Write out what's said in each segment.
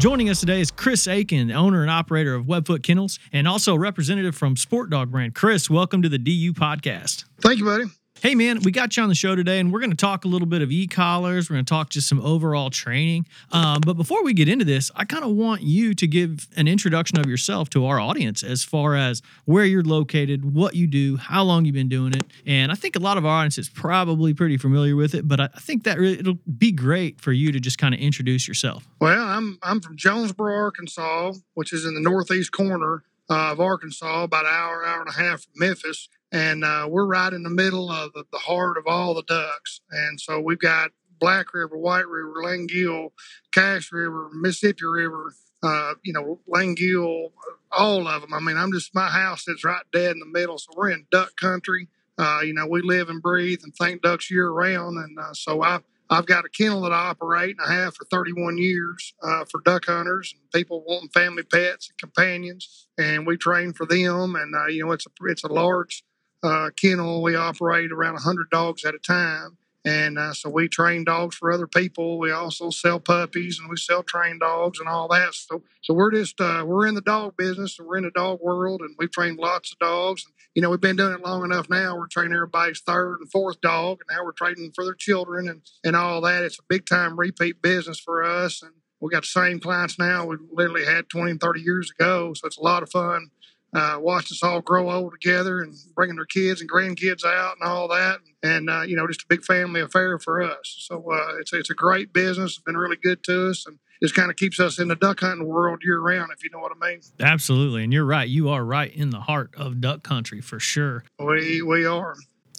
Joining us today is Chris Akin, owner and operator of Webfoot Kennels, and also a representative from SportDog brand. Chris, welcome to the DU podcast. Thank you, buddy. Hey, man, we got you on the show today, and we're going to talk a little bit of e collars. We're going to talk just some overall training. Um, but before we get into this, I kind of want you to give an introduction of yourself to our audience as far as where you're located, what you do, how long you've been doing it. And I think a lot of our audience is probably pretty familiar with it, but I think that really, it'll be great for you to just kind of introduce yourself. Well, I'm I'm from Jonesboro, Arkansas, which is in the northeast corner of Arkansas, about an hour, hour and a half from Memphis and uh, we're right in the middle of the, the, heart of all the ducks. And so we've got Black River, White River, L'Anguille, Cache River, Mississippi River, uh, you know, L'Anguille, all of them. I mean, I'm just, my house is right dead in the middle. So we're in duck country. Uh, you know, we live and breathe and think ducks year round. And uh, so I, I've got a kennel that I operate and I have for 31 years uh, for duck hunters and people wanting family pets and companions, and we train for them. And uh, you know, it's a it's a large uh, kennel. We operate around 100 dogs at a time. And uh, so we train dogs for other people. We also sell puppies and we sell trained dogs and all that. So, so we're just uh, we're in the dog business and we're in the dog world, and we've trained lots of dogs. And you know we've been doing it long enough now. We're training everybody's third and fourth dog, and now we're training for their children and and all that. It's a big time repeat business for us, and we got the same clients now we literally had 20 and 30 years ago. So it's a lot of fun uh, watched us all grow old together and bringing their kids and grandkids out and all that. And, uh, you know, just a big family affair for us. So uh, it's, it's a great business. It's been really good to us. And just kind of keeps us in the duck hunting world year round, if you know what I mean. Absolutely. And you're right. You are right in the heart of duck country for sure. We, we are.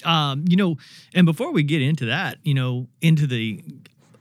Um, you know, and before we get into that, you know, into the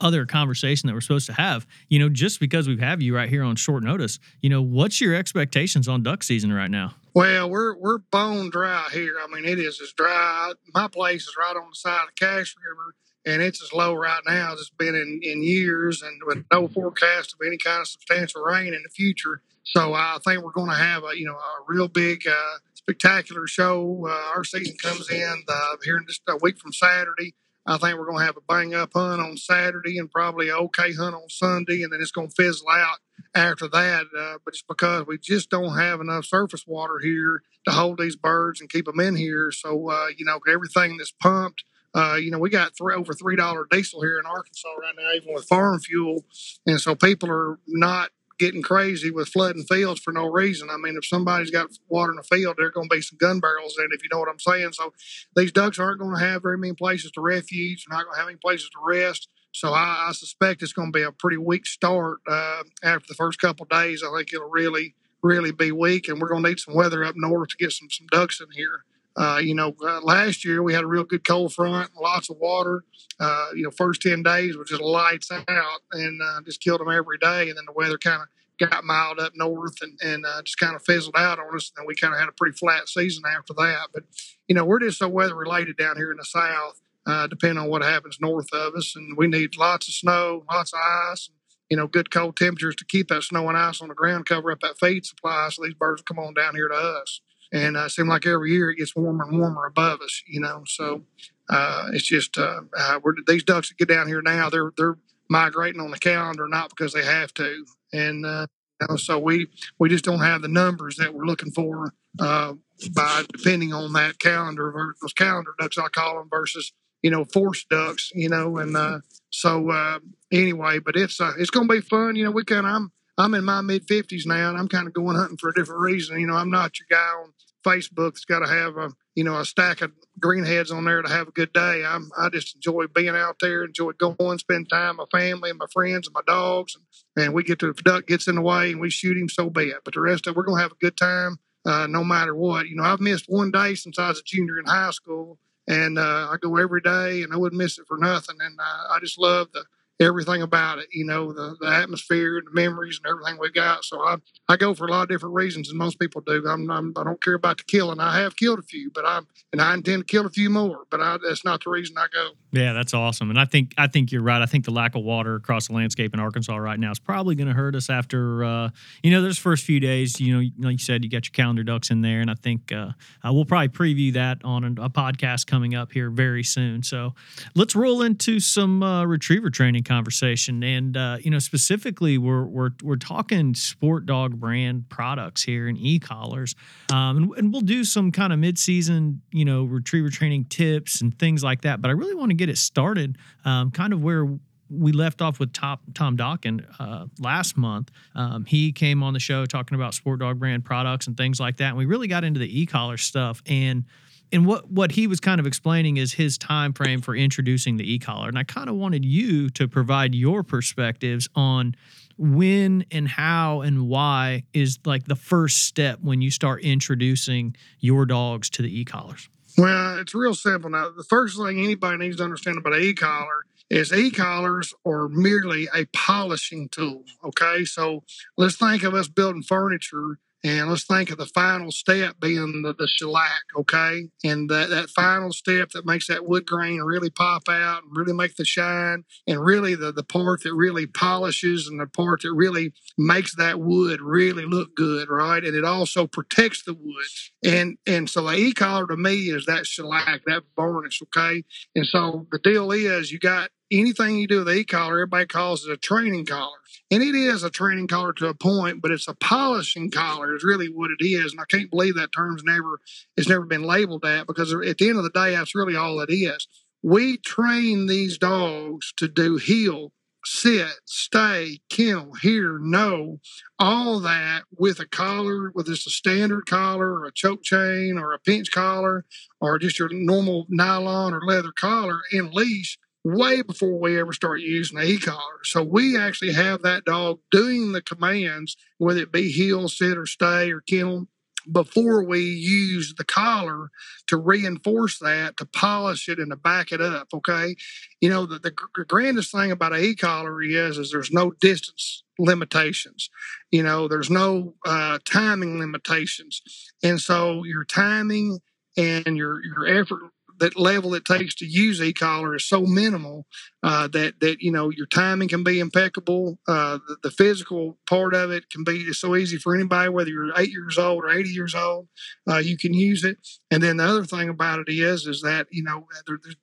other conversation that we're supposed to have. You know, just because we have you right here on short notice, you know, what's your expectations on duck season right now? Well, we're we're bone dry here. I mean, it is as dry. My place is right on the side of Cache River, and it's as low right now as it's been in, in years, and with no forecast of any kind of substantial rain in the future. So I think we're going to have a you know a real big. Uh, spectacular show. Uh, our season comes in uh, here in just a week from Saturday. I think we're going to have a bang up hunt on Saturday and probably an okay hunt on Sunday, and then it's going to fizzle out after that. Uh, but it's because we just don't have enough surface water here to hold these birds and keep them in here. So, uh, you know, everything that's pumped, uh, you know, we got three, over three dollar diesel here in Arkansas right now, even with farm fuel, and so people are not getting crazy with flooding fields for no reason. I mean, if somebody's got water in a field, there are going to be some gun barrels in if you know what I'm saying. So these ducks aren't going to have very many places to refuge. They're not going to have any places to rest. So I, I suspect it's going to be a pretty weak start uh, after the first couple days. I think it'll really, really be weak, and we're going to need some weather up north to get some some ducks in here. Uh, you know, uh, last year we had a real good cold front, lots of water. Uh, you know, first 10 days was just lights out and uh, just killed them every day. And then the weather kind of got mild up north and, and uh, just kind of fizzled out on us. And we kind of had a pretty flat season after that. But, you know, we're just so weather related down here in the South, uh, depending on what happens north of us. And we need lots of snow, lots of ice, you know, good cold temperatures to keep that snow and ice on the ground, cover up that feed supply so these birds come on down here to us and uh, it seems like every year it gets warmer and warmer above us. You know, so uh, it's just uh, uh, these ducks that get down here now, they're they're migrating on the calendar not because they have to, and uh, you know, so we we just don't have the numbers that we're looking for uh, by depending on that calendar those calendar ducks I call them versus you know forced ducks. You know, and so uh, anyway, but it's it's going to be fun. You know, we kind I'm I'm in my mid 50s now, and I'm kind of going hunting for a different reason. You know, I'm not your guy on Facebook that's got to have a you know, a stack of greenheads on there to have a good day. I'm, I just enjoy being out there, enjoy going, spend time with my family and my friends and my dogs. And, and we get to, if duck gets in the way and we shoot him, so bad. But the rest of it, we're to have a good time uh, no matter what. You know, I've missed one day since I was a junior in high school. And uh, I go every day, and I wouldn't miss it for nothing. And uh, I just love the everything about it, you know, the, the atmosphere, the memories, and everything we got. So I, I go for a lot of different reasons than most people do. I'm, I'm I do not care about the killing. I have killed a few, but I'm, and I intend to kill a few more. But I, that's not the reason I go. Yeah, that's awesome. And I think I think you're right. I think the lack of water across the landscape in Arkansas right now is probably going to hurt us after uh, you know those first few days. You know, like you said, you got your calendar ducks in there, and I think uh, uh, we'll probably preview that on a, a, podcast coming up here very soon. So let's roll into some uh, retriever training conversation and uh, you know specifically we're we're we're talking SportDog brand products here and e-collars, um, and, and, we'll do some kind of mid-season you know retriever training tips and things like that. But I really want to get it started, um, kind of where we left off with top, Tom Dokken uh, last month. Um, he came on the show talking about SportDog brand products and things like that. And we really got into the e-collar stuff. And and what what he was kind of explaining is his time frame for introducing the e-collar. And i kind of wanted you to provide your perspectives on when and how and why is like the first step when you start introducing your dogs to the e-collars. Well it's real simple. Now the first thing anybody needs to understand about an e-collar is e-collars are merely a polishing tool okay? So let's think of us building furniture and let's think of the final step being the, the shellac, okay? And that, that final step that makes that wood grain really pop out and really make the shine, and really the, the part that really polishes and the part that really makes that wood really look good, right? And it also protects the wood. And and so the e-collar to me is that shellac, that varnish, okay? And so the deal is you got anything you do with e-collar, everybody calls it a training collar. And it is a training collar to a point, but it's a polishing collar is really what it is. And I can't believe that term's never it's never been labeled that because at the end of the day, that's really all it is. We train these dogs to do heel, sit, stay, kennel, here, know, all that with a collar, whether it's a standard collar or a choke chain or a pinch collar or just your normal nylon or leather collar and leash way before we ever start using a e-collar. So we actually have that dog doing the commands, whether it be heel, sit, or stay, or kennel, before we use the collar to reinforce that, to polish it and to back it up. Okay. You know, the, the grandest thing about a e-collar is, is there's no distance limitations. You know, there's no uh, timing limitations. And so your timing and your, your effort that level it takes to use e-collar is so minimal uh, that that you know your timing can be impeccable. Uh, the, the, physical part of it can be so easy for anybody, whether you're eight years old or eighty years old. Uh, you can use it. And then the other thing about it is, is that you know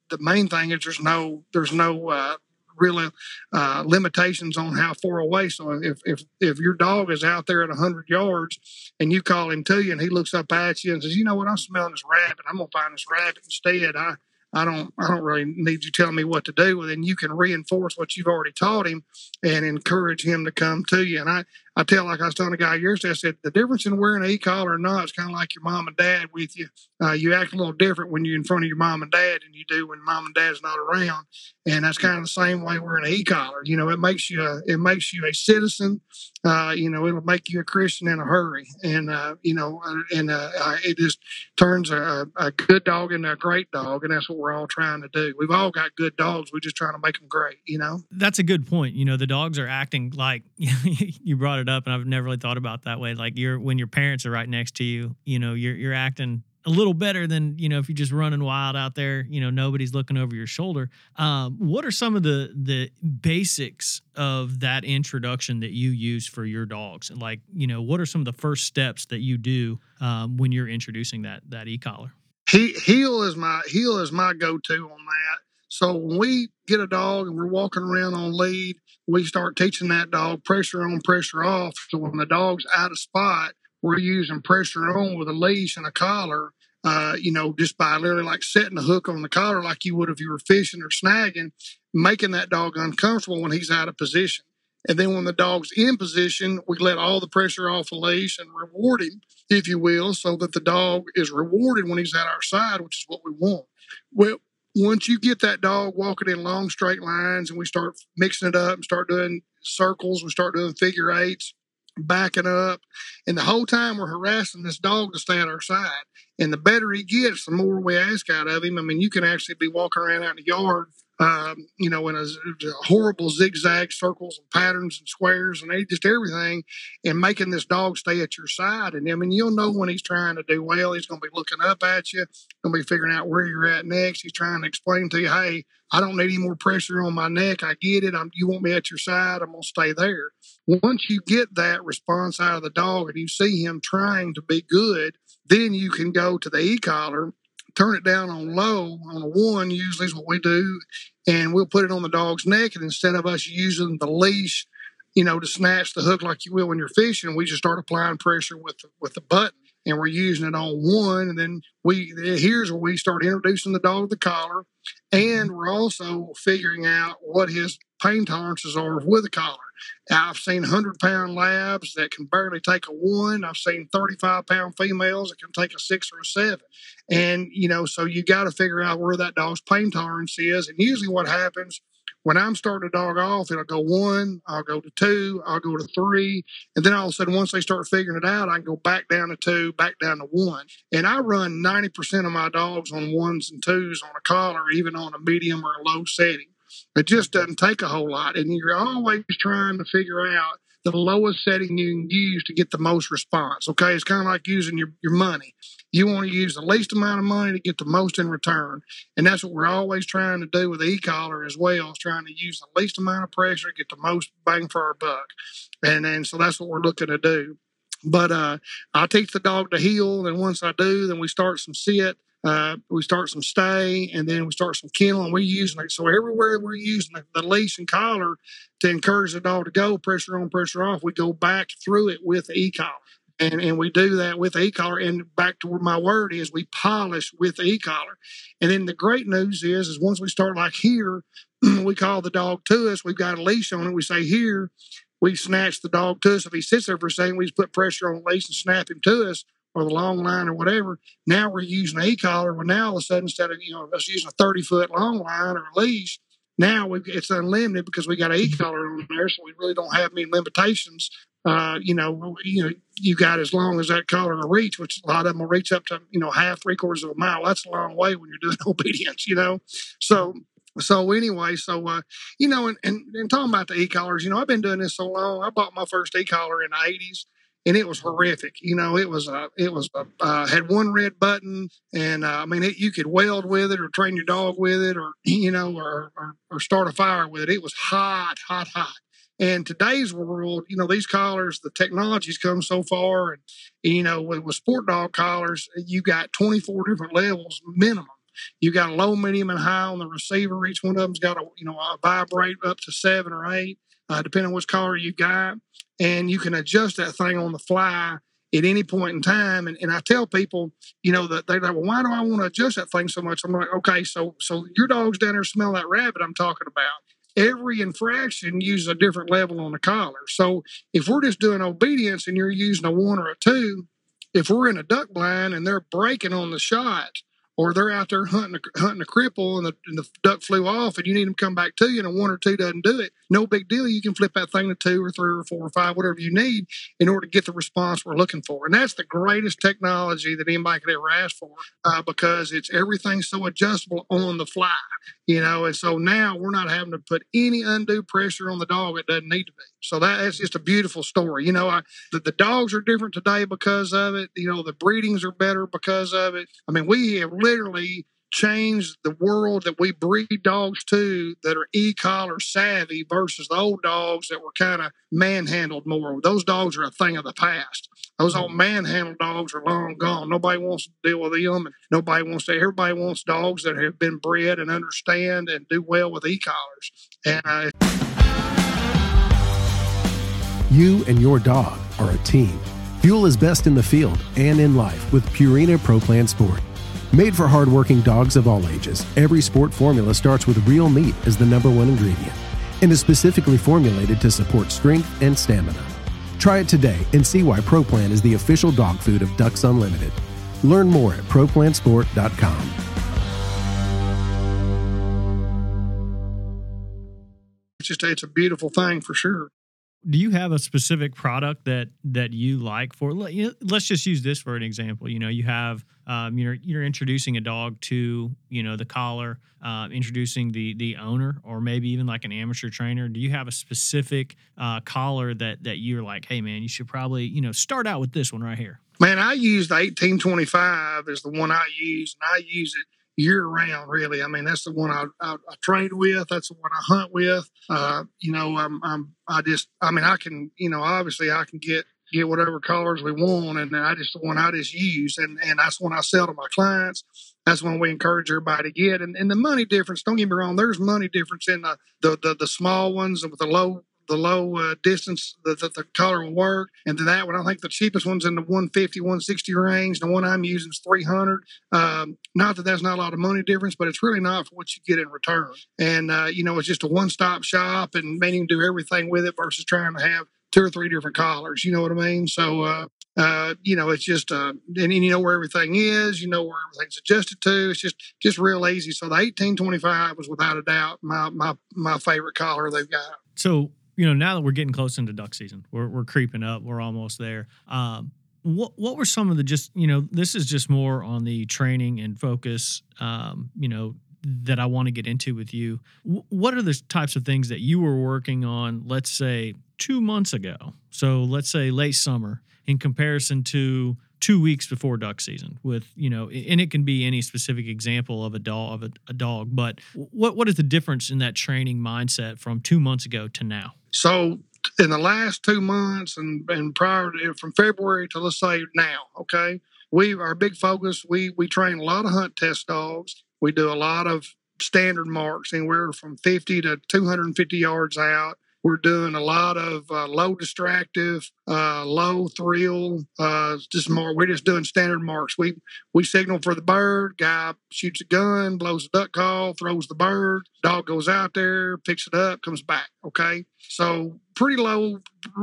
the main thing is there's no there's no uh, really uh, limitations on how far away. So if, if if your dog is out there at 100 yards and you call him to you and he looks up at you and says, you know what, I'm smelling this rabbit. I'm gonna find this rabbit instead. I I don't I don't really need you telling me what to do. Well, then you can reinforce what you've already taught him and encourage him to come to you. And I I tell, like I was telling a guy yesterday, I said, the difference in wearing an e-collar or not is kind of like your mom and dad with you. Uh, you act a little different when you're in front of your mom and dad than you do when mom and dad's not around. And that's kind of the same way wearing an e-collar. You know, it makes you a, it makes you a citizen. Uh, you know, it'll make you a Christian in a hurry. And, uh, you know, uh, and uh, it just turns a, a good dog into a great dog. And that's what we're all trying to do. We've all got good dogs. We're just trying to make them great, you know? That's a good point. You know, the dogs are acting like you brought it it up, and I've never really thought about that way. Like you're when your parents are right next to you, you know, you're you're acting a little better than you know if you're just running wild out there. You know, nobody's looking over your shoulder. Um, what are some of the the basics of that introduction that you use for your dogs? Like, you know, what are some of the first steps that you do um, when you're introducing that that e collar? He, heel is my heel is my go to on that. So when we get a dog and we're walking around on lead, we start teaching that dog pressure on, pressure off. So when the dog's out of spot, we're using pressure on with a leash and a collar. Uh, you know, just by literally like setting a hook on the collar like you would if you were fishing or snagging, making that dog uncomfortable when he's out of position. And then when the dog's in position, we let all the pressure off the leash and reward him, if you will, so that the dog is rewarded when he's at our side, which is what we want. Well, once you get that dog walking in long straight lines and we start mixing it up and start doing circles, we start doing figure eights, backing up, and the whole time we're harassing this dog to stay at our side. And the better he gets, the more we ask out of him. I mean, you can actually be walking around out in the yard um, you know, in a, horrible zigzag circles and patterns and squares and just everything, and making this dog stay at your side. And I mean, you'll know when he's trying to do well. He's going to be looking up at you, going to be figuring out where you're at next. He's trying to explain to you, hey, I don't need any more pressure on my neck. I get it. I'm, you want me at your side. I'm going to stay there. Once you get that response out of the dog and you see him trying to be good, then you can go to the e-collar turn it down on low on a one usually is what we do and we'll put it on the dog's neck and instead of us using the leash you know to snatch the hook like you will when you're fishing we just start applying pressure with the, with the button and we're using it on one and then we here's where we start introducing the dog to the collar and we're also figuring out what his pain tolerances are with a collar I've seen 100 pound labs that can barely take a one. I've seen 35 pound females that can take a six or a seven. And, you know, so you got to figure out where that dog's pain tolerance is. And usually what happens when I'm starting a dog off, it'll go one, I'll go to two, I'll go to three. And then all of a sudden, once they start figuring it out, I can go back down to two, back down to one. And I run 90% of my dogs on ones and twos on a collar, even on a medium or a low setting. It just doesn't take a whole lot. And you're always trying to figure out the lowest setting you can use to get the most response. Okay. It's kind of like using your, your money. You want to use the least amount of money to get the most in return. And that's what we're always trying to do with the e-collar as well, is trying to use the least amount of pressure, to get the most bang for our buck. And then so that's what we're looking to do. But uh, I teach the dog to heel, and once I do, then we start some sit uh, we start some stay and then we start some kennel and we use it. So everywhere we're using the, the, leash and collar to encourage the dog to go pressure on, pressure off, we go back through it with e-collar. And, and we do that with e-collar. And back to where my word is, we polish with e-collar. And then the great news is, is once we start like here, we call the dog to us. We've got a leash on it. We say here, we snatch the dog to us. If he sits there for a second, we just put pressure on the leash and snap him to us or the long line or whatever. Now we're using a collar. Well, now all of a sudden, instead of you know us using a thirty foot long line or a leash, now we it's unlimited because we got a collar on there, so we really don't have any limitations. Uh, you know, you know, you got as long as that collar will reach, which a lot of them will reach up to you know half, three quarters of a mile. That's a long way when you're doing obedience, you know. So so anyway, so uh, you know, and, and, and talking about the e-collars, you know, I've been doing this so long. I bought my first e-collar in the '80s, and it was horrific. You know, it was a, it was a, uh, had one red button, and uh, I mean, it, you could weld with it or train your dog with it, or you know, or, or, or start a fire with it. It was hot, hot, hot. And today's world, you know, these collars, the technology's come so far, and you know, with, with SportDog collars, you got 24 different levels minimum. You got low, medium, and high on the receiver. Each one of them's got a you know a vibrate up to seven or eight, uh, depending on which collar you got and you can adjust that thing on the fly at any point in time. And, and I tell people, you know, that they're like, well, why do I want to adjust that thing so much? I'm like, okay, so so your dog's down there smell that rabbit I'm talking about. Every infraction uses a different level on the collar. So if we're just doing obedience and you're using a one or a two, if we're in a duck blind and they're breaking on the shot, or they're out there hunting a, hunting a cripple and the, and the duck flew off and you need them to come back to you and a one or two doesn't do it, no big deal. You can flip that thing to two or three or four or five, whatever you need in order to get the response we're looking for. And that's the greatest technology that anybody could ever ask for uh, because it's everything so adjustable on the fly, you know. And so now we're not having to put any undue pressure on the dog it doesn't need to be. So that, that's just a beautiful story. You know, I, the, the dogs are different today because of it. You know, the breedings are better because of it. I mean, we have literally changed the world that we breed dogs to that are e-collar savvy versus the old dogs that were kind of manhandled more. Those dogs are a thing of the past. Those old manhandled dogs are long gone. Nobody wants to deal with them, and nobody wants to. Everybody wants dogs that have been bred and understand and do well with e-collars. And uh, you and your dog are a team. Fuel is best in the field and in life with Purina Pro Plan Sport. Made for hardworking dogs of all ages, every sport formula starts with real meat as the number one ingredient. and is specifically formulated to support strength and stamina. Try it today and see why ProPlan is the official dog food of Ducks Unlimited. Learn more at ProPlansport.com. It's just it's a beautiful thing for sure. Do you have a specific product that that you like for? Let's just use this for an example. You know, you have um, you're you're introducing a dog to you know the collar, uh, introducing the the owner, or maybe even like an amateur trainer. Do you have a specific uh, collar that that you're like, hey man, you should probably you know start out with this one right here. Man, I use the 1825 is the one I use, and I use it year round, really. I mean, that's the one I, I, I with. That's the one I hunt with. Uh, you know, I'm, I'm, I just, I mean, I can, you know, obviously I can get, get whatever colors we want. And I just, the one I just use. And, and that's one I sell to my clients. That's one we encourage everybody to get. And, and the money difference, don't get me wrong, there's money difference in the, the, the, the small ones with the low the low uh, distance that the, the color will work. And then that one, I think the cheapest one's in the 150, 160 range. The one I'm using is 300. Um, not that that's not a lot of money difference, but it's really not for what you get in return. And, uh, you know, it's just a one stop shop and you can do everything with it versus trying to have two or three different collars. You know what I mean? So, uh, uh, you know, it's just, uh, and you know where everything is, you know where everything's adjusted to. It's just, just real easy. So the 1825 was without a doubt my, my, my favorite collar they've got. So you know, now that we're getting close into duck season, we're we're creeping up, we're almost there. Um, what what were some of the just you know this is just more on the training and focus um, you know that I want to get into with you. What are the types of things that you were working on? Let's say two months ago. So let's say late summer in comparison to two weeks before duck season with you know and it can be any specific example of a dog of a, a, dog but what what is the difference in that training mindset from two months ago to now so in the last two months and, and prior to from February to let's say now, okay, we our big focus we we train a lot of hunt test dogs. We do a lot of standard marks, anywhere from 50 to 250 yards out. We're doing a lot of uh, low distractive, uh, low thrill, uh, just more. We're just doing standard marks. We we signal for the bird. Guy shoots a gun, blows a duck call, throws the bird. Dog goes out there, picks it up, comes back. Okay, so pretty low,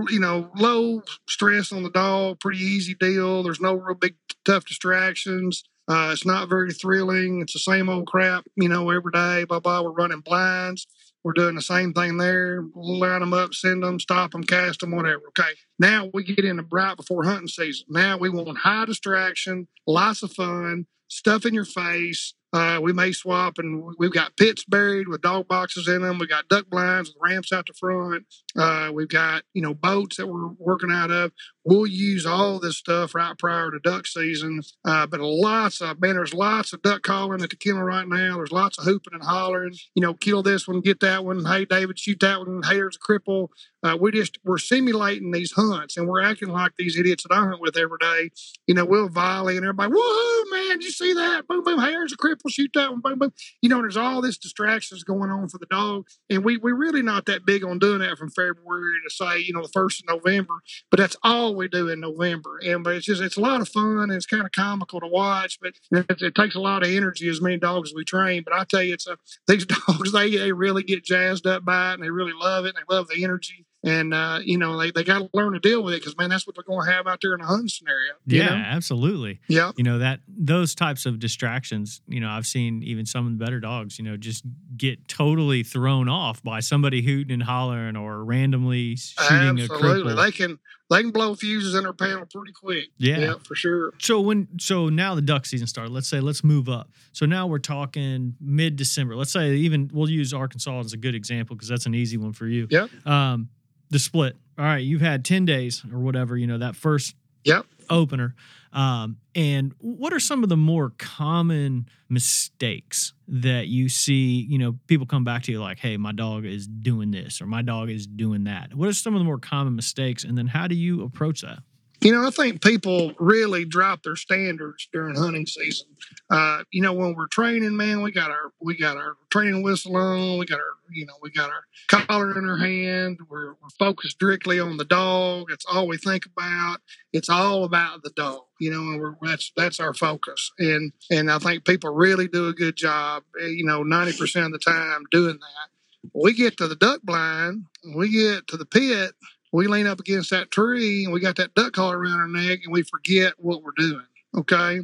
you know, low stress on the dog. Pretty easy deal. There's no real big tough distractions. Uh, it's not very thrilling. It's the same old crap, you know, every day. Blah blah. We're running blinds. We're doing the same thing there. line them up, send them, stop them, cast them, whatever. Okay. Now we get into bright before hunting season. Now we want high distraction, lots of fun, stuff in your face, uh, we may swap, and we've got pits buried with dog boxes in them. We've got duck blinds with ramps out the front. Uh, we've got you know boats that we're working out of. We'll use all this stuff right prior to duck season. Uh, but lots of man, there's lots of duck calling at the kennel right now. There's lots of hooping and hollering. You know, kill this one, get that one. Hey, David, shoot that one. Hey, there's a cripple. Uh, we just we're simulating these hunts, and we're acting like these idiots that I hunt with every day. You know, we'll volley, and everybody, whoa, man, did you see that? Boom, boom. Hey, there's a cripple shoot that one, boom, boom. You know, there's all this distractions going on for the dog. And we, we're really not that big on doing that from February to say, you know, the first of November, but that's all we do in November. And but it's just, it's a lot of fun and it's kind of comical to watch, but it, it takes a lot of energy as many dogs as we train. But I tell you, it's a, these dogs, they, they really get jazzed up by it and they really love it. And they love the energy and uh, you know they, they got to learn to deal with it because man that's what they're going to have out there in a hunting scenario yeah know? absolutely. Yeah you know that those types of distractions you know i've seen even some of the better dogs you know just get totally thrown off by somebody hooting and hollering or randomly shooting absolutely. a they can they can blow fuses in their panel pretty quick. Yeah. yeah for sure. So when so now the duck season started let's say let's move up. So now we're talking mid-december. Let's say even we'll use arkansas as a good example because that's an easy one for you. Yeah um the split. All right, you've had 10 days or whatever, you know, that first yep. opener. Um, and what are some of the more common mistakes that you see, you know, people come back to you like, hey, my dog is doing this or my dog is doing that? What are some of the more common mistakes? And then how do you approach that? You know, I think people really drop their standards during hunting season. Uh, you know, when we're training, man, we got our we got our training whistle on, we got our you know we got our collar in our hand. We're, we're focused strictly on the dog. It's all we think about. It's all about the dog. You know, and we're, that's that's our focus. And and I think people really do a good job. Eh, you know, ninety percent of the time doing that. We get to the duck blind, we get to the pit, we lean up against that tree, and we got that duck collar around our neck, and we forget what we're doing. Okay.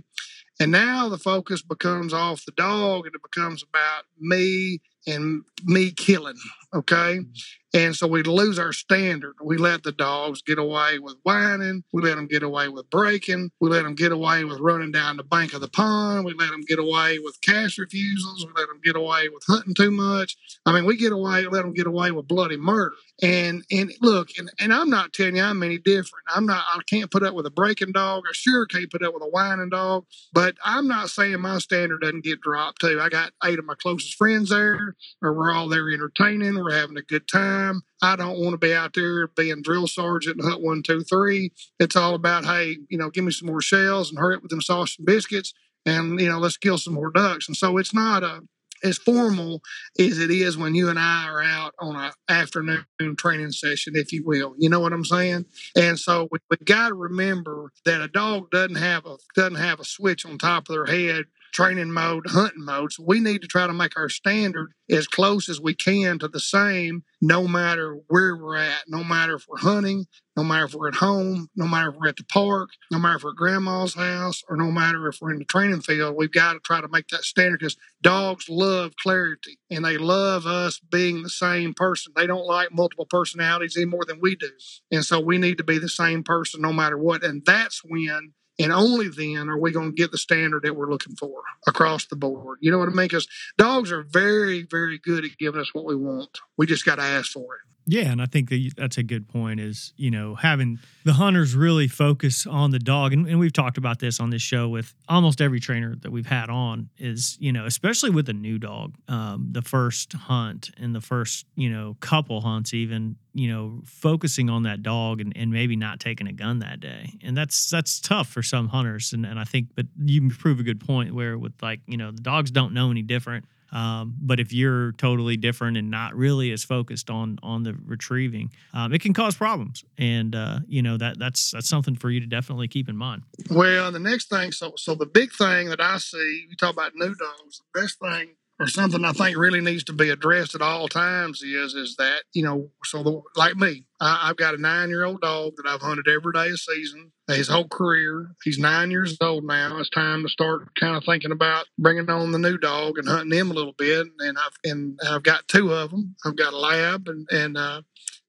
And now the focus becomes off the dog and it becomes about me and me killing. Okay. Mm-hmm. And so we lose our standard. We let the dogs get away with whining. We let them get away with breaking. We let them get away with running down the bank of the pond. We let them get away with cast refusals. We let them get away with hunting too much. I mean, we get away, let them get away with bloody murder. And and look, and, and I'm not telling you I'm any different. I'm not. I can't put up with a breaking dog. I sure can't put up with a whining dog. But I'm not saying my standard doesn't get dropped too. I got eight of my closest friends there, or we're all there entertaining. We're having a good time. I don't want to be out there being drill sergeant and hunt one, two, three. It's all about, hey, you know, give me some more shells and hurry up with them sausage and biscuits and, you know, let's kill some more ducks. And so it's not a, as formal as it is when you and I are out on an afternoon training session, if you will. You know what I'm saying? And so we, we got to remember that a dog doesn't have a doesn't have a switch on top of their head training mode, hunting mode. So we need to try to make our standard as close as we can to the same, no matter where we're at, no matter if we're hunting, no matter if we're at home, no matter if we're at the park, no matter if we're at grandma's house, or no matter if we're in the training field, we've got to try to make that standard because dogs love clarity and they love us being the same person. They don't like multiple personalities any more than we do. And so we need to be the same person no matter what. And that's when and only then are we going to get the standard that we're looking for across the board. You know what I mean? Because dogs are very, very good at giving us what we want. We just got to ask for it. Yeah, and I think that that's a good point. Is you know having the hunters really focus on the dog, and, and, we've talked about this on this show with almost every trainer that we've had on. Is you know especially with a new dog, um, the first hunt and the first you know couple hunts, even you know focusing on that dog and, and maybe not taking a gun that day, and that's that's tough for some hunters. And, and I think, but you prove a good point where with like you know the dogs don't know any different um, but if you're totally different and not really as focused on on the retrieving, um, it can cause problems. And uh, you know that that's that's something for you to definitely keep in mind. Well, the next thing, so so the big thing that I see, you talk about new dogs. The best thing or something I think really needs to be addressed at all times is is that you know so the, like me I, have got a nine year old dog that I've hunted every day of season his whole career. He's nine years old now. It's time to start kind of thinking about bringing on the new dog and hunting him a little bit. And I've and I've got two of them I've got a lab and and uh,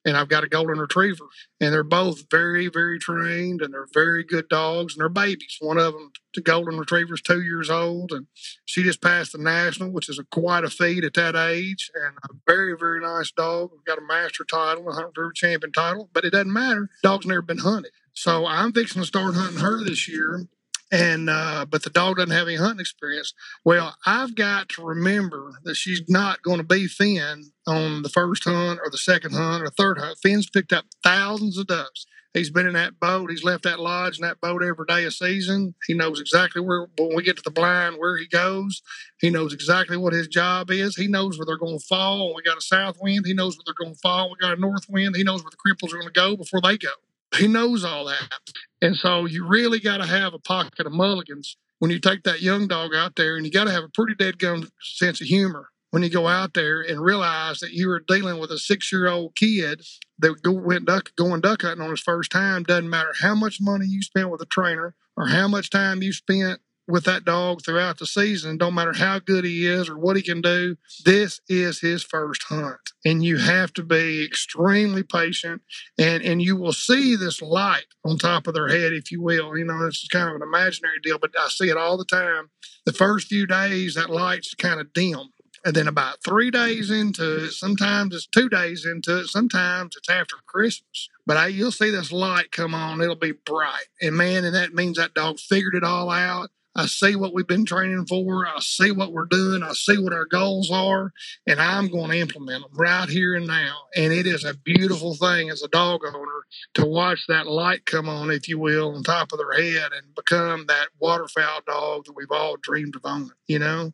and I've got a golden retriever, and they're both very, very trained, and they're very good dogs, and they're babies. One of them, the golden retriever, is two years old, and she just passed the national, which is a, quite a feat at that age, and a very, very nice dog. We've got a master title, a hunter champion title, but it doesn't matter. Dog's never been hunted, so I'm fixing to start hunting her this year and uh, but the dog doesn't have any hunting experience. Well, I've got to remember that she's not going to be Finn on the first hunt or the second hunt or third hunt. Finn's picked up thousands of ducks. He's been in that boat. He's left that lodge in that boat every day of season. He knows exactly where, when we get to the blind, where he goes. He knows exactly what his job is. He knows where they're going to fall. We got a south wind. He knows where they're going to fall. We got a north wind. He knows where the cripples are going to go before they go. He knows all that. And so you really got to have a pocket of mulligans when you take that young dog out there, and you got to have a pretty dead gum sense of humor when you go out there and realize that you are dealing with a six year old kid that go, went duck, going duck hunting on his first time. Doesn't matter how much money you spent with a trainer or how much time you spent with that dog throughout the season. Don't matter how good he is or what he can do, this is his first hunt. And you have to be extremely patient and, and you will see this light on top of their head, if you will. You know, this is kind of an imaginary deal, but I see it all the time. The first few days, that light's kind of dim. And then about three days into it, sometimes it's two days into it, sometimes it's after Christmas. But I, you'll see this light come on, it'll be bright. And man, and that means that dog figured it all out. I see what we've been training for. I see what we're doing. I see what our goals are, and I'm going to implement them right here and now. And it is a beautiful thing as a dog owner to watch that light come on, if you will, on top of their head and become that waterfowl dog that we've all dreamed of owning. You know,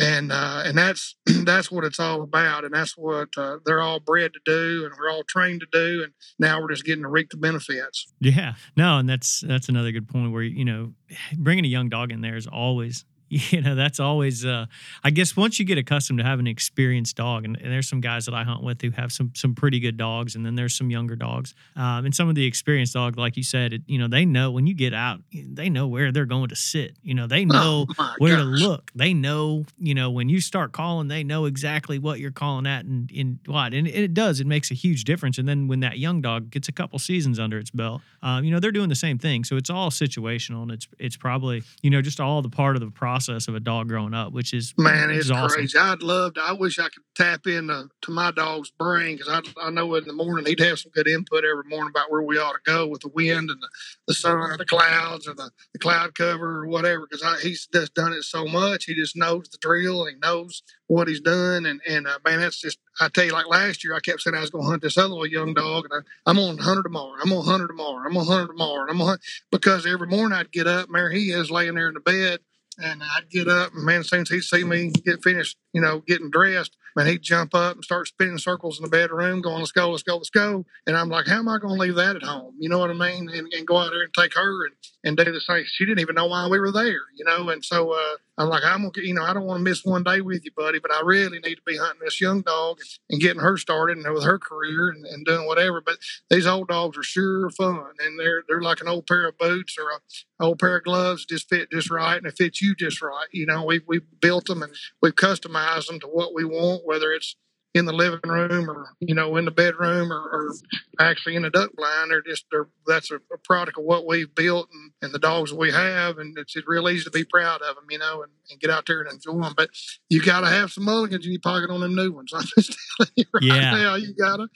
and uh, and that's that's what it's all about, and that's what uh, they're all bred to do, and we're all trained to do, and now we're just getting to reap the benefits. Yeah, no, and that's that's another good point where you know bringing a young dog in there is always you know that's always uh i guess once you get accustomed to having an experienced dog and, and, there's some guys that i hunt with who have some some pretty good dogs and then there's some younger dogs um, and some of the experienced dogs like you said it, you know they know when you get out they know where they're going to sit. You know they know oh where gosh. to look. They know you know when you start calling they know exactly what you're calling at and in what and it does it makes a huge difference. And then when that young dog gets a couple seasons under its belt um, you know they're doing the same thing. So it's all situational and it's it's probably you know just all the part of the process of a dog growing up, which is Man, it's awesome. crazy. I'd love to. I wish I could tap into to my dog's brain because I, I know in the morning he'd have some good input every morning about where we ought to go with the wind and the, the sun or the clouds or the, the cloud cover or whatever because he's just done it so much. He just knows the drill and he knows what he's done. And, and uh, man, that's just, I tell you, like last year, I kept saying I was going to hunt this other little young dog and I, I'm on to hunt her tomorrow. I'm going to hunt her tomorrow. I'm going to hunt her tomorrow. And I'm to because every morning I'd get up and there he is laying there in the bed and I'd get up, and man, as soon as he'd see me get finished, you know, getting dressed, man, he'd jump up and start spinning circles in the bedroom, going, let's go, let's go, let's go. And I'm like, how am I going to leave that at home? You know what I mean? And, and go out there and take her and, and do the same. She didn't even know why we were there, you know? And so uh, I'm like, I'm going to, you know, I don't want to miss one day with you, buddy, but I really need to be hunting this young dog and getting her started and with her career and, and doing whatever. But these old dogs are sure fun. And they're, they're like an old pair of boots or a old pair of gloves just fit just right and it fits you just right. You know, we we built them and we've customized them to what we want, whether it's in the living room or you know in the bedroom or, or actually in the duck blind. They're just they're that's a, a, product of what we've built and, and the dogs we have, and it's, it's real easy to be proud of them, you know, and, and get out there and enjoy them. But you got to have some mulligans in your pocket on them new ones. I'm just telling you right Yeah. now, you gotta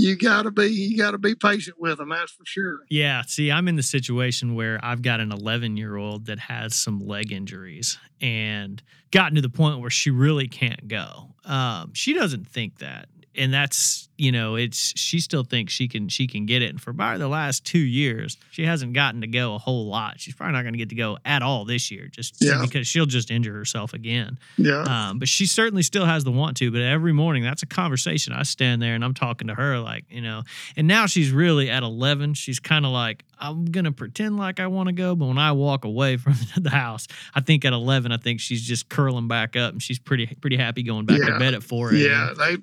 you gotta be you gotta be patient with them. That's for sure. Yeah. See, I'm in the situation where I've got an 11 year old that has some leg injuries and gotten to the point where she really can't go. Um, she doesn't think that. And that's you know it's she still thinks she can she can get it and for about the last two years she hasn't gotten to go a whole lot she's probably not going to get to go at all this year just Yeah. because she'll just injure herself again Yeah. um, but she certainly still has the want to. But every morning, that's a conversation. I stand there and I'm talking to her, like, you know, and now she's really at 11. She's kind of like, I'm going to pretend like I want to go. But when I walk away from the house, I think at 11, I think she's just curling back up and she's pretty, pretty happy going back to bed at 4 a.m. Yeah, they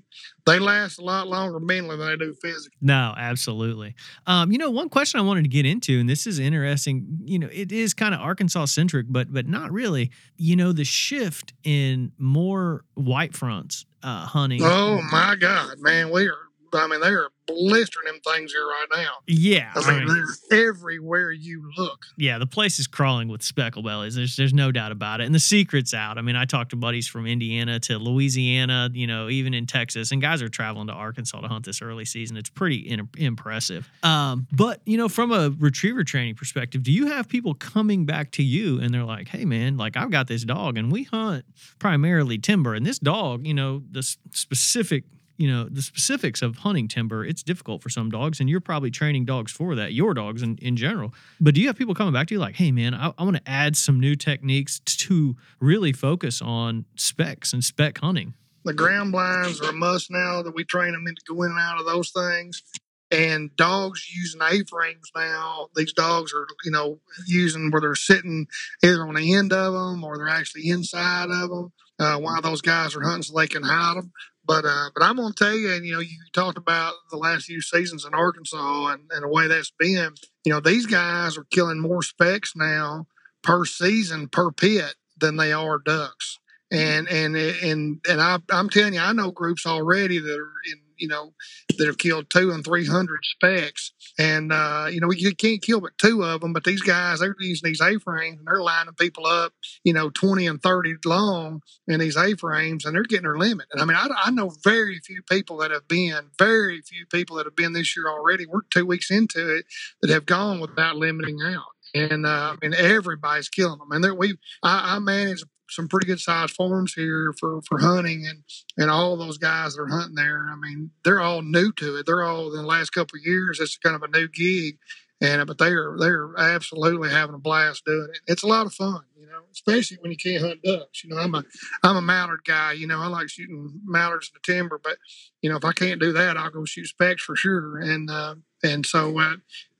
they last a lot longer mentally than they do physically. No, absolutely. Um, you know, one question I wanted to get into, and this is interesting. You know, it is kind of Arkansas centric, but but not really. You know, the shift in more white fronts uh, hunting. Oh my God, man, we are. I mean, they are blistering them things here right now. Yeah, I I mean, mean, they're everywhere you look. yeah, the place is crawling with speckle bellies. There's there's no doubt about it. And the secret's out. I mean, I talked to buddies from Indiana to Louisiana, you know, even in Texas, and guys are traveling to Arkansas to hunt this early season. It's pretty in- impressive. Um, but you know, from a retriever training perspective, do you have people coming back to you and they're like, "Hey, man, like I've got this dog, and we hunt primarily timber, and this dog, you know, the specific." You know, the specifics of hunting timber, it's difficult for some dogs, and you're probably training dogs for that, your dogs in, in general. But do you have people coming back to you like, hey, man, I, I want to add some new techniques to really focus on specs and spec hunting? The ground blinds are a must now that we train them into go in and out of those things. And dogs using A-frames now. These dogs are, you know, using where they're sitting either on the end of them or they're actually inside of them. Uh, while those guys are hunting, so they can hide them. But uh, but I'm gonna tell you, and you know, you talked about the last few seasons in Arkansas and, and the way that's been. You know, these guys are killing more specks now per season per pit than they are ducks. And and and and I, I'm telling you, I know groups already that are in you know that have killed two and three hundred specks. And uh, you know, you can't kill but two of them. But these guys, they're using these A-frames and they're lining people up, you know, twenty and thirty long in these A-frames, and they're getting their limit. And I mean, I, I know very few people that have been, very few people that have been this year already. We're two weeks into it that have gone without limiting out. And uh, I mean, everybody's killing them. And we, I, I manage some pretty good sized farms here for, for hunting, and and all those guys that are hunting there. I mean, they're all new to it. They're all in the last couple of years. It's kind of a new gig, and but they're they're absolutely having a blast doing it. It's a lot of fun, you know, especially when you can't hunt ducks. You know, I'm a I'm a mallard guy. You know, I like shooting mallards in the timber, but you know, if I can't do that, I'll go shoot specks for sure. And uh, and so. Uh,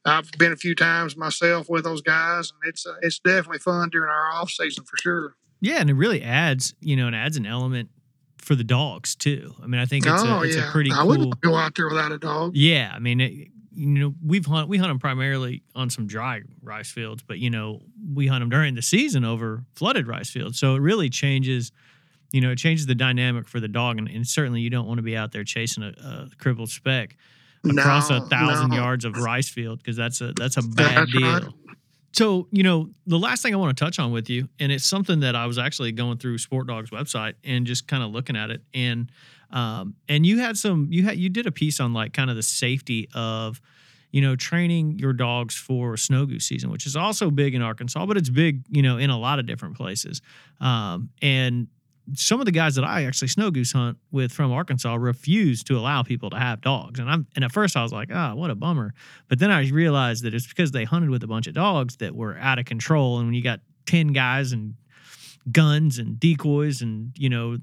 I've been a few times myself with those guys, and it's uh, it's definitely fun during our off season for sure. Yeah, and it really adds, you know, it adds an element for the dogs too. I mean, I think it's, oh a, it's yeah, a pretty I cool. wouldn't go out there without a dog. Yeah, I mean, it, you know, we've hunt we hunt them primarily on some dry rice fields, but you know, we hunt them during the season over flooded rice fields. So it really changes, you know, it changes the dynamic for the dog, and, and certainly you don't want to be out there chasing a, a crippled speck across a thousand no. yards of rice field because that's a that's a bad That's deal. right. So, you know, the last thing I want to touch on with you, and it's something that I was actually going through SportDog's website and just kind of looking at it, and um, and you had some, you had you did a piece on like kind of the safety of, you know, training your dogs for snow goose season, which is also big in Arkansas, but it's big, you know, in a lot of different places. Um, and some of the guys that I actually snow goose hunt with from Arkansas refuse to allow people to have dogs, and I'm and at first I was like, ah, what a bummer. But then I realized that it's because they hunted with a bunch of dogs that were out of control. And when you got 10 guys and guns and decoys and, you know,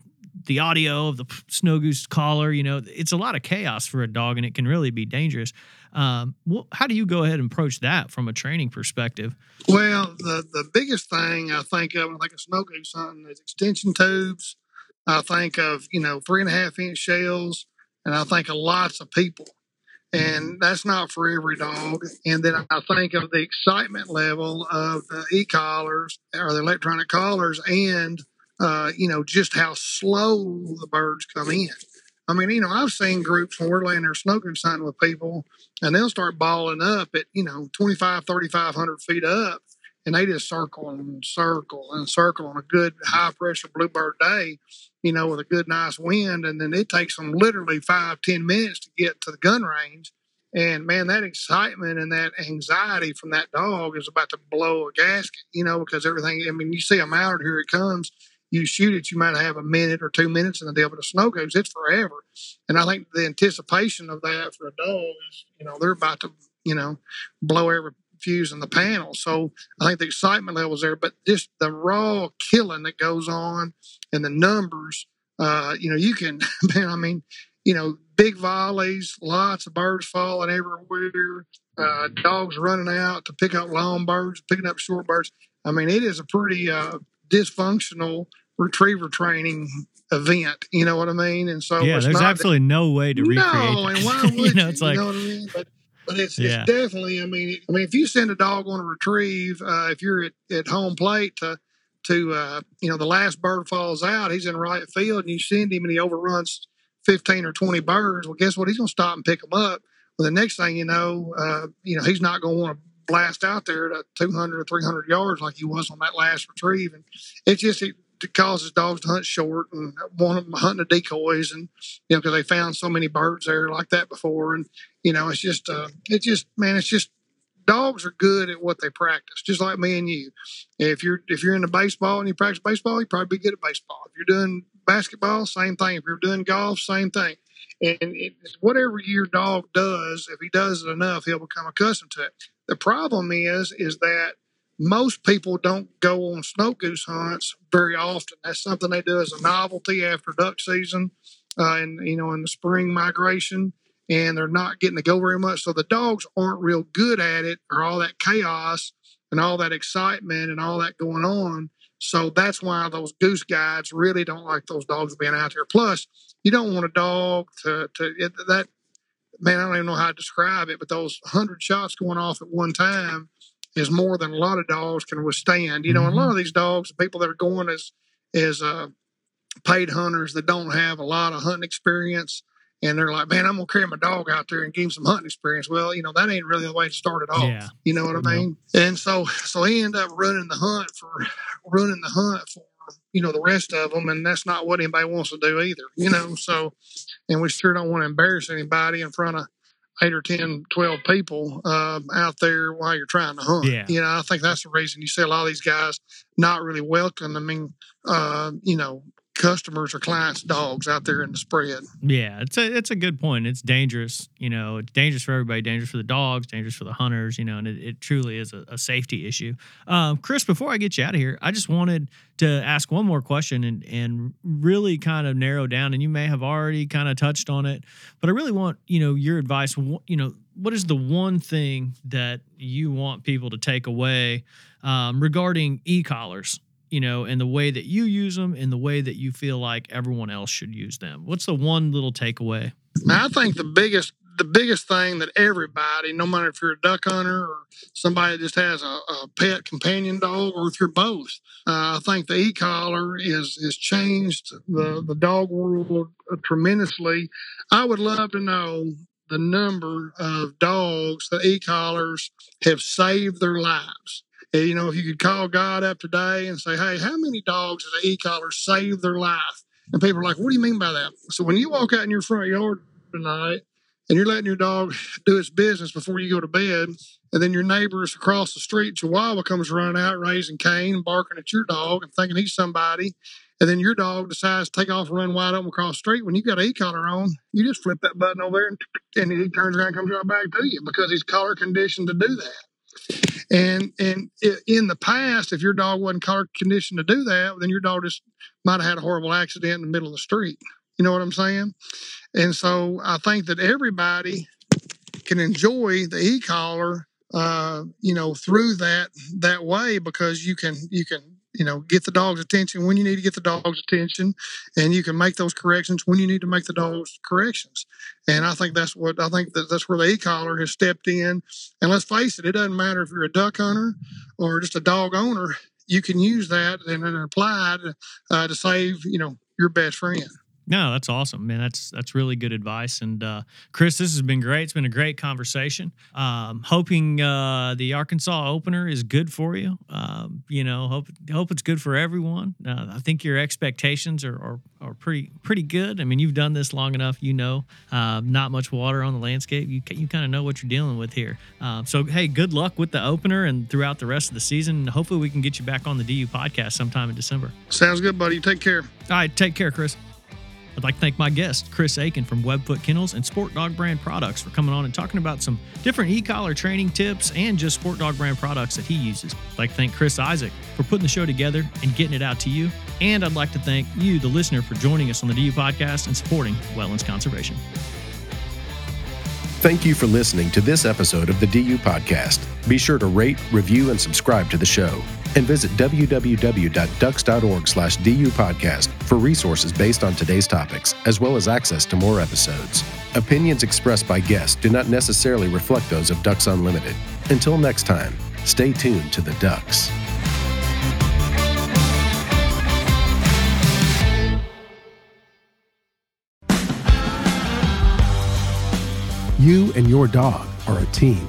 the audio of the snow goose caller, you know, it's a lot of chaos for a dog and it can really be dangerous. Um, how do you go ahead and approach that from a training perspective? Well, the the biggest thing I think of when I think of snow goose hunting is extension tubes. I think of you know three and a half inch shells, and I think of lots of people, and that's not for every dog. And then I think of the excitement level of the e collars or the electronic collars, and uh, you know just how slow the birds come in. I mean, you know, I've seen groups when we're laying there smoking hunting with people, and they'll start balling up at, you know, 25, 3,500 feet up, and they just circle and circle and circle on a good high pressure bluebird day, you know, with a good, nice wind. And then it takes them literally five, ten minutes to get to the gun range. And man, that excitement and that anxiety from that dog is about to blow a gasket, you know, because everything, I mean, you see a out, here it comes you shoot it, you might have a minute or two minutes in the deal, but a snow goose, it's forever. And I think the anticipation of that for a dog is, you know, they're about to, you know, blow every fuse in the panel. So I think the excitement level's there, but just the raw killing that goes on and the numbers, uh, you know, you can, man, I mean, you know, big volleys, lots of birds falling everywhere, uh, dogs running out to pick up long birds, picking up short birds. I mean, it is a pretty uh, dysfunctional retriever training event. You know what I mean? And so yeah, there's absolutely no way to recreate no, that. and why would you? know, it's like, you know what I mean? But but it's, Yeah. it's definitely. I mean, I mean, if you send a dog on a retrieve, uh, if you're at, at home plate to to uh, you know the last bird falls out, he's in right field, and you send him and he overruns fifteen or twenty birds. Well, guess what? He's going to stop and pick them up. Well, the next thing you know, uh, you know he's not going to want to blast out there to 200 or 300 yards like he was on that last retrieve, and it's just it, it causes dogs to hunt short and want them hunting the decoys, and you know because they found so many birds there like that before, and you know it's just uh, it's just man, it's just dogs are good at what they practice, just like me and you. If you're if you're into baseball and you practice baseball, you probably be good at baseball. If you're doing basketball, same thing. If you're doing golf, same thing. And it's whatever your dog does, if he does it enough, he'll become accustomed to it. The problem is, is that most people don't go on snow goose hunts very often. That's something they do as a novelty after duck season, uh, and you know, in the spring migration, and they're not getting to go very much. So the dogs aren't real good at it, or all that chaos and all that excitement and all that going on. So that's why those goose guides really don't like those dogs being out there. Plus, you don't want a dog to to it, that man. I don't even know how to describe it, but those hundred shots going off at one time is more than a lot of dogs can withstand. You know, and a lot of these dogs, people that are going as as uh, paid hunters that don't have a lot of hunting experience, and they're like, "Man, I'm gonna carry my dog out there and give him some hunting experience." Well, you know, that ain't really the way to start it off. Yeah. You know what I mean? And so, so he ended up running the hunt for running the hunt for you know the rest of them, and that's not what anybody wants to do either. You know, so and we sure don't want to embarrass anybody in front of eight or 10, 12 people uh, out there while you're trying to hunt. Yeah. You know, I think that's the reason you see a lot of these guys not really welcoming, uh, you know, customers or clients' dogs out there in the spread. Yeah, it's a it's a good point. It's dangerous, you know. It's dangerous for everybody. Dangerous for the dogs. Dangerous for the hunters. You know, and it, it truly is a, a safety issue. Um, Chris, before I get you out of here, I just wanted to ask one more question and and really kind of narrow down. And you may have already kind of touched on it, but I really want you know your advice. You know, what is the one thing that you want people to take away um, regarding e collars? You know, in the way that you use them, in the way that you feel like everyone else should use them? What's the one little takeaway? I think the biggest the biggest thing that everybody, no matter if you're a duck hunter or somebody that just has a, a pet companion dog, or if you're both, uh, I think the e-collar is has changed the the dog world tremendously. I would love to know the number of dogs that e-collars have saved their lives. You know, if you could call God up today and say, "Hey, how many dogs has an e-collar saved their life?" And people are like, "What do you mean by that?" So when you walk out in your front yard tonight and you're letting your dog do its business before you go to bed, and then your neighbors across the street, Chihuahua, comes running out raising Cain, barking at your dog and thinking he's somebody, and then your dog decides to take off and run wide open across the street. When you got an e-collar on, you just flip that button over there and, and he turns around and comes right back to you because he's collar conditioned to do that. And and in the past, if your dog wasn't collar conditioned to do that, then your dog just might have had a horrible accident in the middle of the street. You know what I'm saying? And so I think that everybody can enjoy the e-collar, uh, you know, through that that way because you can you can you know get the dog's attention when you need to get the dog's attention, and you can make those corrections when you need to make the dog's corrections. And I think that's what I think that that's where the e-collar has stepped in. And let's face it, it doesn't matter if you're a duck hunter or just a dog owner. You can use that and, and apply it uh, to save you know your best friend. No, that's awesome, man. That's that's really good advice. And uh, Chris, this has been great. It's been a great conversation. Um, hoping uh, the Arkansas opener is good for you. Um, you know, hope hope it's good for everyone. Uh, I think your expectations are, are, are pretty pretty good. I mean, you've done this long enough. You know, uh, not much water on the landscape. You you kind of know what you're dealing with here. Um, so hey, good luck with the opener and throughout the rest of the season. Hopefully, we can get you back on the DU podcast sometime in December. Sounds good, buddy. Take care. All right, take care, Chris. I'd like to thank my guest, Chris Akin from Webfoot Kennels and SportDog Brand Products, for coming on and talking about some different e collar training tips and just SportDog Brand products that he uses. I'd like to thank Chris Isaac for putting the show together and getting it out to you. And I'd like to thank you, the listener, for joining us on the DU podcast and supporting wetlands conservation. Thank you for listening to this episode of the DU Podcast. Be sure to rate, review, and subscribe to the show. And visit www.ducks.org slash for resources based on today's topics, as well as access to more episodes. Opinions expressed by guests do not necessarily reflect those of Ducks Unlimited. Until next time, stay tuned to the Ducks. You and your dog are a team.